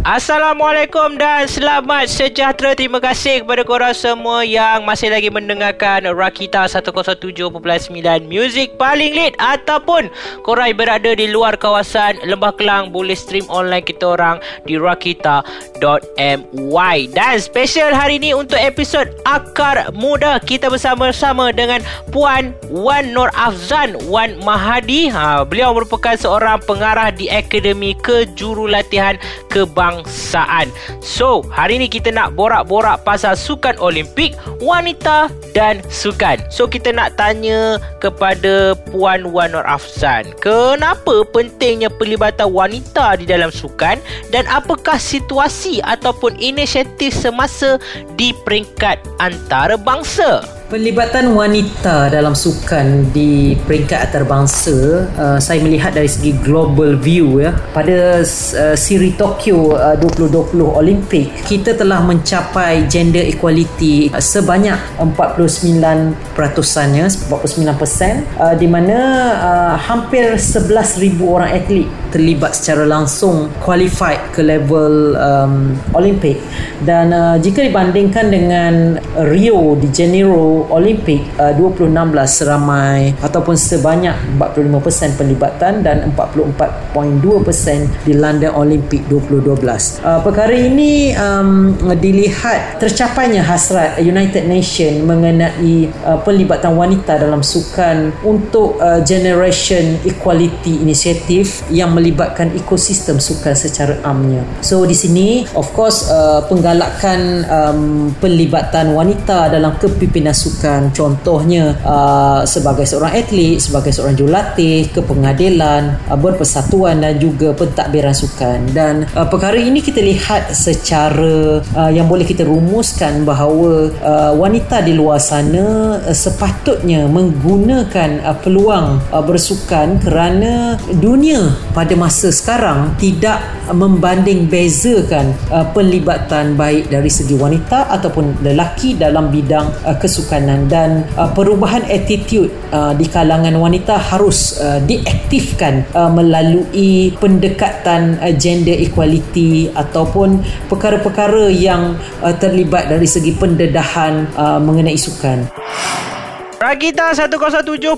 Assalamualaikum dan selamat sejahtera. Terima kasih kepada korang semua yang masih lagi mendengarkan Rakita 107.9 Music paling lead ataupun korang berada di luar kawasan Lembah Kelang boleh stream online kita orang di rakita.my. Dan special hari ini untuk episod Akar Muda kita bersama-sama dengan Puan Wan Nur Afzan Wan Mahadi. Ha, beliau merupakan seorang pengarah di Akademi Kejurulatihan Kebang kebangsaan. So, hari ni kita nak borak-borak pasal sukan Olimpik, wanita dan sukan. So, kita nak tanya kepada Puan Wan Nur Afzan, kenapa pentingnya pelibatan wanita di dalam sukan dan apakah situasi ataupun inisiatif semasa di peringkat antarabangsa? Pelibatan wanita dalam sukan di peringkat antarabangsa uh, saya melihat dari segi global view ya. Pada uh, siri Tokyo uh, 2020 Olimpik kita telah mencapai gender equality uh, sebanyak 49 peratusanya 49% uh, di mana uh, hampir 11,000 orang atlet terlibat secara langsung qualified ke level um, Olimpik. Dan uh, jika dibandingkan dengan Rio di Janeiro Olimpik uh, 2016 seramai ataupun sebanyak 45% pelibatan dan 44.2% di London Olimpik 2012. Uh, perkara ini um, dilihat tercapainya hasrat United Nation mengenai uh, pelibatan wanita dalam sukan untuk uh, generation equality initiative yang melibatkan ekosistem sukan secara amnya. So di sini of course uh, penggalakan um, pelibatan wanita dalam kepimpinan sukan sukan contohnya uh, sebagai seorang atlet sebagai seorang jurulatih ke pengadilan uh, berpersatuan dan juga pentadbiran sukan. Dan uh, perkara ini kita lihat secara uh, yang boleh kita rumuskan bahawa uh, wanita di luar sana uh, sepatutnya menggunakan uh, peluang uh, bersukan kerana dunia pada masa sekarang tidak membanding bezakan uh, pelibatan baik dari segi wanita ataupun lelaki dalam bidang uh, kesukanan makanan dan uh, perubahan attitude uh, di kalangan wanita harus uh, diaktifkan uh, melalui pendekatan uh, gender equality ataupun perkara-perkara yang uh, terlibat dari segi pendedahan uh, mengenai sukan. Rakita 107.9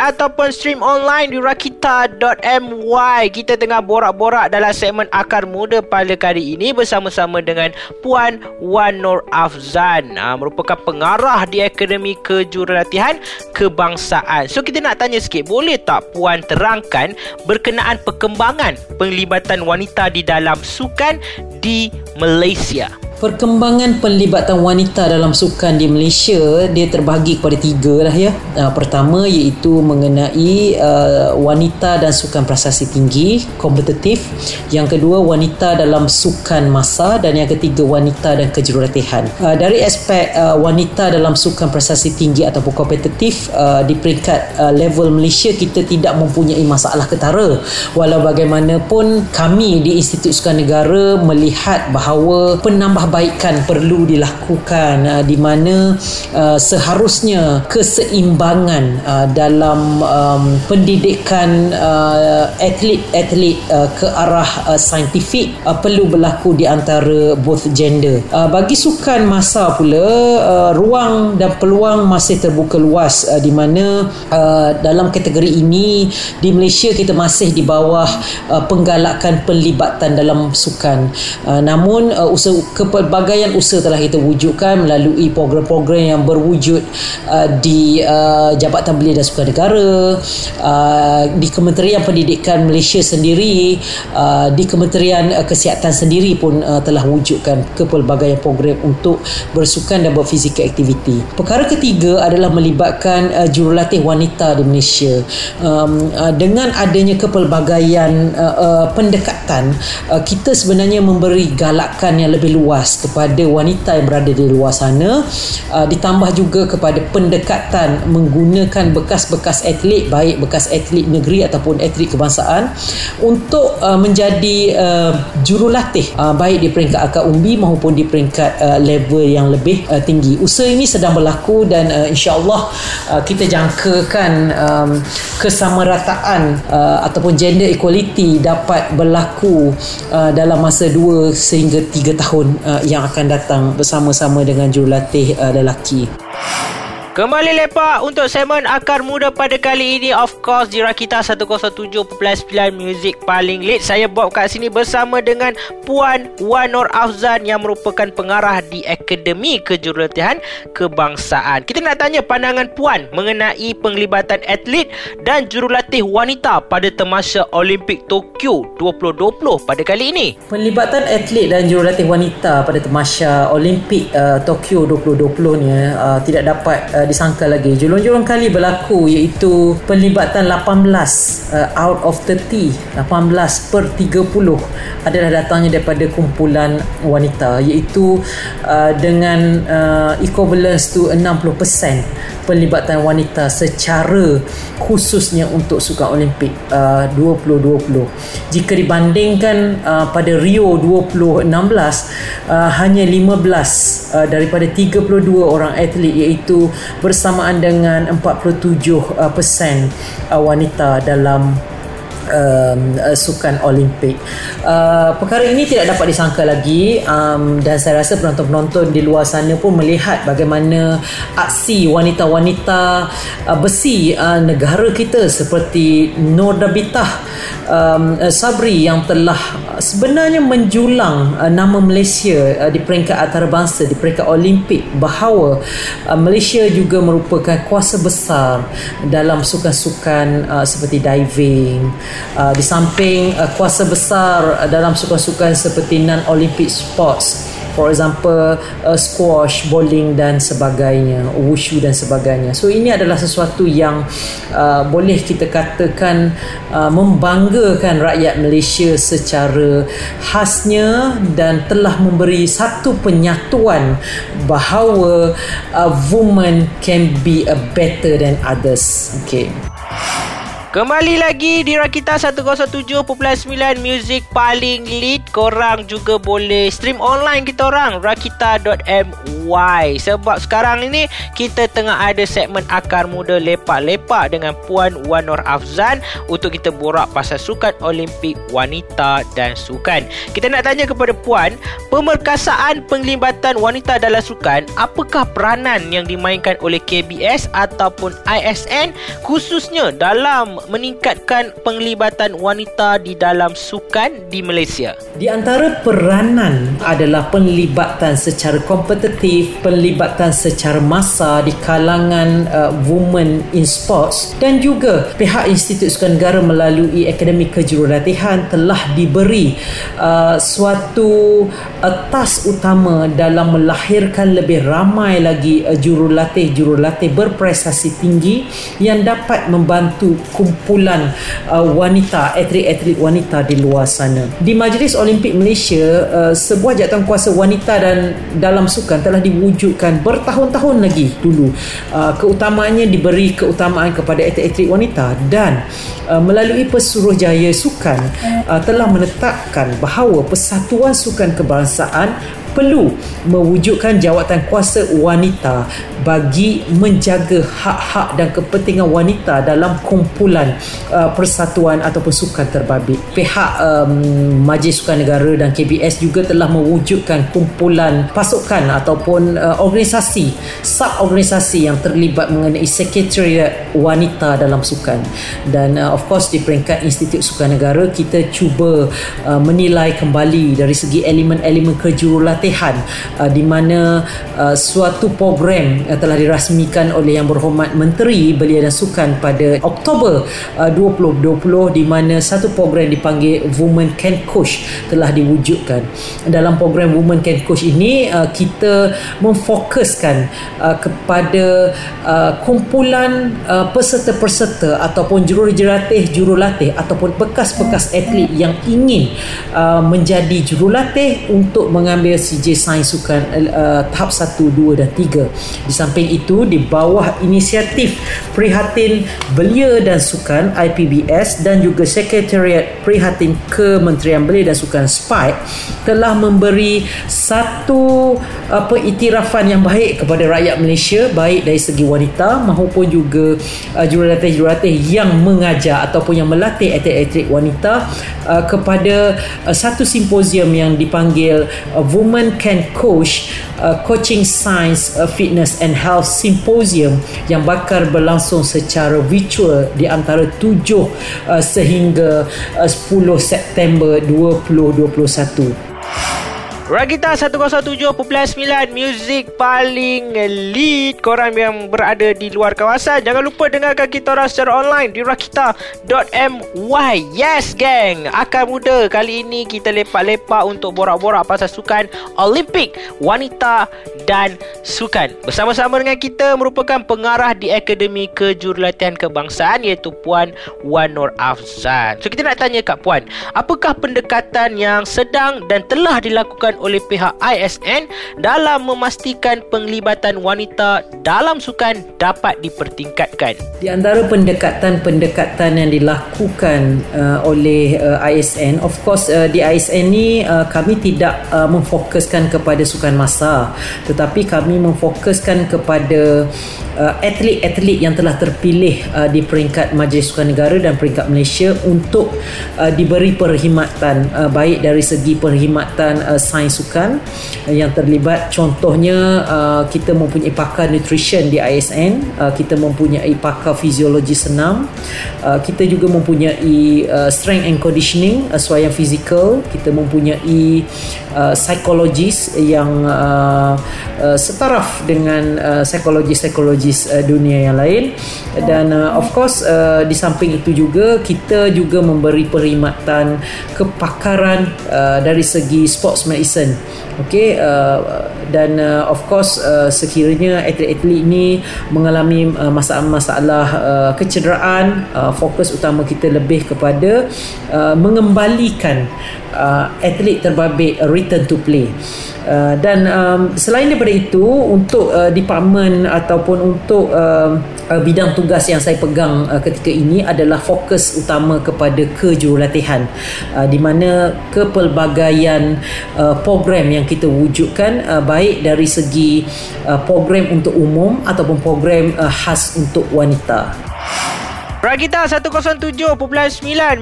ataupun stream online di rakita.my Kita tengah borak-borak dalam segmen Akar Muda pada kali ini Bersama-sama dengan Puan Wan Nur Afzan. Ha, Merupakan pengarah di Akademi Kejurulatihan Kebangsaan. So kita nak tanya sikit Boleh tak Puan terangkan Berkenaan perkembangan penglibatan wanita di dalam sukan di Malaysia Perkembangan penlibatan wanita dalam sukan di Malaysia dia terbahagi kepada tiga lah ya. Uh, pertama iaitu mengenai uh, wanita dan sukan prestasi tinggi, kompetitif. Yang kedua wanita dalam sukan masa dan yang ketiga wanita dan kejurulatihan. Uh, dari aspek uh, wanita dalam sukan prestasi tinggi ataupun kompetitif uh, di peringkat uh, level Malaysia kita tidak mempunyai masalah ketara. Walau bagaimanapun kami di Institut Sukan Negara melihat bahawa penambah perbaikan perlu dilakukan uh, di mana uh, seharusnya keseimbangan uh, dalam um, pendidikan uh, atlet-atlet uh, ke arah uh, saintifik uh, perlu berlaku di antara both gender. Uh, bagi sukan masa pula uh, ruang dan peluang masih terbuka luas uh, di mana uh, dalam kategori ini di Malaysia kita masih di bawah uh, penggalakan pelibatan dalam sukan. Uh, namun uh, usaha pelbagaian usaha telah kita wujudkan melalui program-program yang berwujud uh, di uh, Jabatan Belia dan Sukan Negara uh, di Kementerian Pendidikan Malaysia sendiri uh, di Kementerian uh, Kesihatan sendiri pun uh, telah wujudkan kepelbagaian program untuk bersukan dan berfizikal aktiviti. Perkara ketiga adalah melibatkan uh, jurulatih wanita di Malaysia. Um, uh, dengan adanya kepelbagaian uh, uh, pendekatan uh, kita sebenarnya memberi galakan yang lebih luas khas kepada wanita yang berada di luar sana. Uh, ditambah juga kepada pendekatan menggunakan bekas-bekas atlet baik bekas atlet negeri ataupun atlet kebangsaan untuk uh, menjadi uh, jurulatih uh, baik di peringkat akar umbi maupun di peringkat uh, level yang lebih uh, tinggi. Usaha ini sedang berlaku dan uh, insyaAllah uh, kita jangkakan um, kesamarataan uh, ataupun gender equality dapat berlaku uh, dalam masa 2 sehingga 3 tahun uh, yang akan datang bersama-sama dengan jurulatih uh, lelaki. Kembali lepak untuk segmen Akar Muda pada kali ini. Of course di Rakita 107.9 Music paling lead Saya Bob kat sini bersama dengan Puan Wan Nur Afzan Yang merupakan pengarah di Akademi Kejurulatihan Kebangsaan. Kita nak tanya pandangan Puan Mengenai penglibatan atlet Dan jurulatih wanita pada temasya Olimpik Tokyo 2020 pada kali ini. Penglibatan atlet dan jurulatih wanita pada temasya Olimpik uh, Tokyo 2020 ni uh, Tidak dapat uh, uh, disangka lagi. Julung-julung kali berlaku iaitu penlibatan 18 uh, out of 30, 18 per 30 adalah datangnya daripada kumpulan wanita iaitu uh, dengan equivalence to 60% penlibatan wanita secara khususnya untuk Sukan Olimpik uh, 2020. Jika dibandingkan pada Rio 2016 uh, hanya 15 uh, daripada 32 orang atlet iaitu bersamaan dengan 47% uh, uh, wanita dalam um, uh, sukan Olimpik. Uh, perkara ini tidak dapat disangka lagi um, dan saya rasa penonton-penonton di luar sana pun melihat bagaimana aksi wanita-wanita uh, besi uh, negara kita seperti Nur Dabitah um, uh, Sabri yang telah sebenarnya menjulang uh, nama Malaysia uh, di peringkat antarabangsa di peringkat Olimpik bahawa uh, Malaysia juga merupakan kuasa besar dalam sukan-sukan uh, seperti diving uh, di samping uh, kuasa besar uh, dalam sukan-sukan seperti non-Olympic sports. For example uh, squash, bowling dan sebagainya wushu dan sebagainya. So ini adalah sesuatu yang uh, boleh kita katakan uh, membanggakan rakyat Malaysia secara khasnya dan telah memberi satu penyatuan bahawa uh, woman can be a better than others. Okay Kembali lagi di Rakita 107.9 Music paling lead Korang juga boleh stream online kita orang Rakita.my Sebab sekarang ini Kita tengah ada segmen Akar Muda Lepak-lepak Dengan Puan Wan Nur Afzan Untuk kita borak pasal sukan Olimpik Wanita dan Sukan. Kita nak tanya kepada Puan Pemerkasaan penglibatan wanita dalam sukan Apakah peranan yang dimainkan oleh KBS Ataupun ISN Khususnya dalam meningkatkan penglibatan wanita di dalam sukan di Malaysia? Di antara peranan adalah penlibatan secara kompetitif, penlibatan secara massa di kalangan uh, women in sports dan juga pihak Institut Sukan Negara melalui Akademi Kejurulatihan telah diberi uh, suatu uh, task utama dalam melahirkan lebih ramai lagi uh, jurulatih-jurulatih berprestasi tinggi yang dapat membantu kumpulan uh, wanita atlet-atlet wanita di luar sana. Di Majlis Olimpik Malaysia, uh, sebuah jawatan kuasa wanita dan dalam sukan telah diwujudkan bertahun-tahun lagi dulu. Uh, keutamaannya diberi keutamaan kepada atlet-atlet wanita dan uh, melalui Pesuruhjaya Sukan uh, telah menetapkan bahawa Persatuan Sukan Kebangsaan perlu mewujudkan jawatan kuasa wanita bagi menjaga hak-hak dan kepentingan wanita dalam kumpulan uh, persatuan ataupun sukan terbabit. Pihak um, Majlis Sukan Negara dan KBS juga telah mewujudkan kumpulan pasukan ataupun uh, organisasi, sub-organisasi yang terlibat mengenai sekretariat wanita dalam sukan. Dan uh, of course di peringkat Institut Sukan Negara kita cuba uh, menilai kembali dari segi elemen-elemen kejurulatihan uh, di mana uh, suatu program uh, telah dirasmikan oleh Yang Berhormat Menteri Belia dan Sukan pada Oktober uh, 2020 di mana satu program dipanggil Women Can Coach telah diwujudkan. Dalam program Women Can Coach ini uh, kita memfokuskan uh, kepada uh, kumpulan uh, peserta-peserta ataupun jurulatih jurulatih ataupun bekas-bekas atlet yang ingin uh, menjadi jurulatih untuk mengambil PSCJ Sains Sukan uh, tahap 1, 2 dan 3. Di samping itu di bawah inisiatif Prihatin Belia dan Sukan IPBS dan juga Sekretariat Prihatin Kementerian Belia dan Sukan SPIKE telah memberi satu apa iktirafan yang baik kepada rakyat Malaysia baik dari segi wanita maupun juga uh, jurulatih-jurulatih yang mengajar ataupun yang melatih atlet-atlet wanita uh, kepada uh, satu simposium yang dipanggil uh, Women Can Coach uh, Coaching Science uh, Fitness and Health Symposium yang bakal berlangsung secara virtual di antara 7 uh, sehingga uh, 10 September 2021. Ragita 107.9 Music paling lead Korang yang berada di luar kawasan. Jangan lupa dengarkan kita orang secara online Di rakita.my Yes gang Akal muda Kali ini kita lepak-lepak Untuk borak-borak pasal sukan Olimpik Wanita dan Sukan. Bersama-sama dengan kita Merupakan pengarah di Akademi Kejurulatihan Kebangsaan Iaitu Puan Wan Nur Afzan. So kita nak tanya Kak Puan Apakah pendekatan yang sedang Dan telah dilakukan oleh pihak ISN dalam memastikan penglibatan wanita dalam sukan dapat dipertingkatkan. Di antara pendekatan-pendekatan yang dilakukan uh, oleh uh, ISN, of course uh, di ISN ni uh, kami tidak uh, memfokuskan kepada sukan masa, tetapi kami memfokuskan kepada uh, atlet-atlet yang telah terpilih uh, di peringkat Majlis Sukan Negara dan peringkat Malaysia untuk uh, diberi perkhidmatan uh, baik dari segi perkhidmatan uh, sukan yang terlibat contohnya uh, kita mempunyai pakar nutrition di ISN uh, kita mempunyai pakar fiziologi senam kita juga mempunyai strength and conditioning suaian fizikal kita mempunyai psikologis yang setaraf dengan psikologis-psikologis dunia yang lain. Dan of course di samping itu juga kita juga memberi perkhidmatan kepakaran dari segi sports medicine person. Okey uh, dan uh, of course uh, sekiranya atlet-atlet ini mengalami uh, masalah-masalah uh, kecederaan uh, fokus utama kita lebih kepada uh, mengembalikan uh, atlet terbabit return to play. Uh, dan um, selain daripada itu untuk uh, department ataupun untuk uh, uh, bidang tugas yang saya pegang uh, ketika ini adalah fokus utama kepada kejurulatihan uh, di mana kepelbagaian uh, program yang kita wujudkan uh, baik dari segi uh, program untuk umum ataupun program uh, khas untuk wanita. Ragita 107.9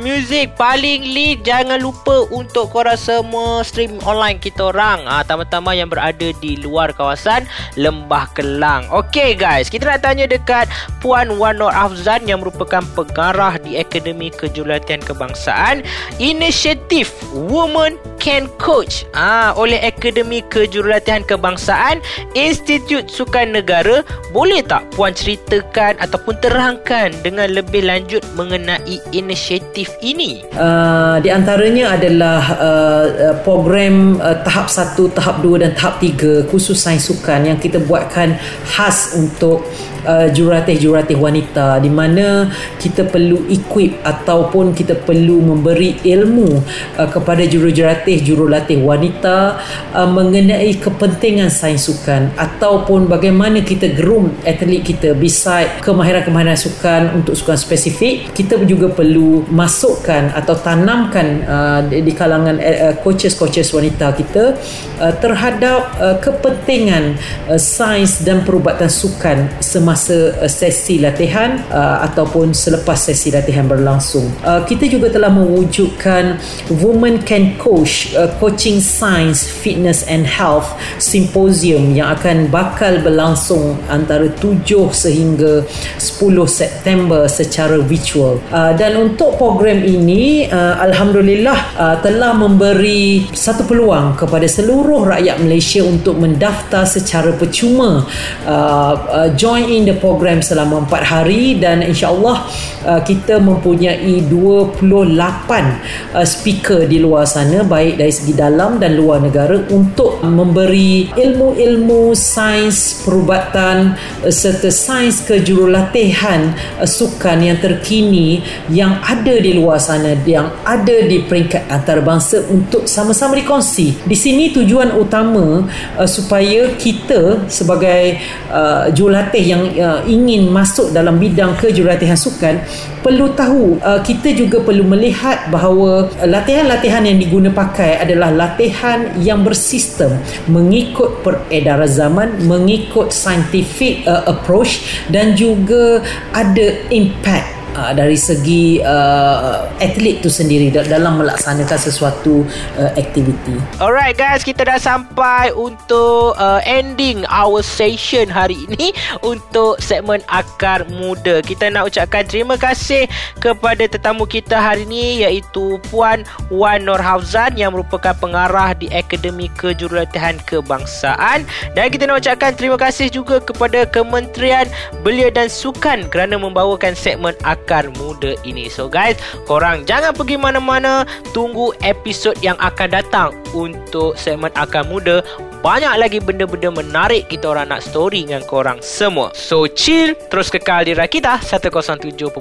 Music paling lead. Jangan lupa untuk korang semua Stream online kita orang. Ha, Tama-tama yang berada di luar kawasan Lembah Kelang. Okay guys. Kita nak tanya dekat Puan Wan Nur Afzan Yang merupakan pengarah Di Akademi Kejulatian Kebangsaan. Inisiatif Women Can Coach ha, Oleh Akademi Kejurulatihan Kebangsaan Institut Sukan Negara Boleh tak Puan ceritakan Ataupun terangkan Dengan lebih lanjut mengenai inisiatif ini? Uh, di antaranya adalah uh program uh, tahap 1, tahap 2 dan tahap 3 khusus sains sukan yang kita buatkan khas untuk uh, jurulatih-jurulatih wanita di mana kita perlu equip ataupun kita perlu memberi ilmu uh, kepada jurulatih jurulatih wanita uh, mengenai kepentingan sains sukan ataupun bagaimana kita groom atlet kita beside kemahiran-kemahiran sukan untuk sukan spesifik. Kita juga perlu masukkan atau tanamkan uh, di kalangan uh, coaches-coaches wanita kita uh, terhadap uh, kepentingan uh, sains dan perubatan sukan semasa uh, sesi latihan uh, ataupun selepas sesi latihan berlangsung. Uh, kita juga telah mewujudkan Women Can Coach uh, Coaching Science Fitness and Health Symposium yang akan bakal berlangsung antara 7 sehingga 10 September secara virtual. Uh, dan untuk program ini uh, Alhamdulillah uh, telah memberi satu peluang kepada seluruh rakyat Malaysia untuk mendaftar secara percuma uh, uh, join in running the program selama 4 hari dan insyaAllah uh, kita mempunyai 28 uh, speaker di luar sana baik dari segi dalam dan luar negara untuk memberi ilmu-ilmu sains perubatan uh, serta sains kejurulatihan uh, sukan yang terkini yang ada di luar sana yang ada di peringkat antarabangsa untuk sama-sama dikongsi. Di sini tujuan utama uh, supaya kita sebagai uh, jurulatih yang uh, ingin masuk dalam bidang kejurulatihan sukan perlu tahu uh, kita juga perlu melihat bahawa latihan-latihan yang diguna pakai adalah latihan yang bersistem mengikut peredaran zaman mengikut scientific uh, approach dan juga ada impact uh, dari segi uh, atlet tu sendiri dalam melaksanakan sesuatu uh, aktiviti. Alright guys, kita dah sampai untuk uh, ending our session hari ini untuk segmen Akar Muda. Kita nak ucapkan terima kasih kepada tetamu kita hari ini iaitu Puan Wan Nur Hafzan yang merupakan pengarah di Akademi Kejurulatihan Kebangsaan dan kita nak ucapkan terima kasih juga kepada Kementerian Belia dan Sukan kerana membawakan segmen Akar akar muda ini. So guys, korang jangan pergi mana-mana. Tunggu episod yang akan datang untuk segmen akar muda. Banyak lagi benda-benda menarik kita orang nak story dengan korang semua. So chill, terus kekal di Rakita 107.9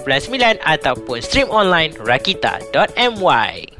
ataupun stream online rakita.my.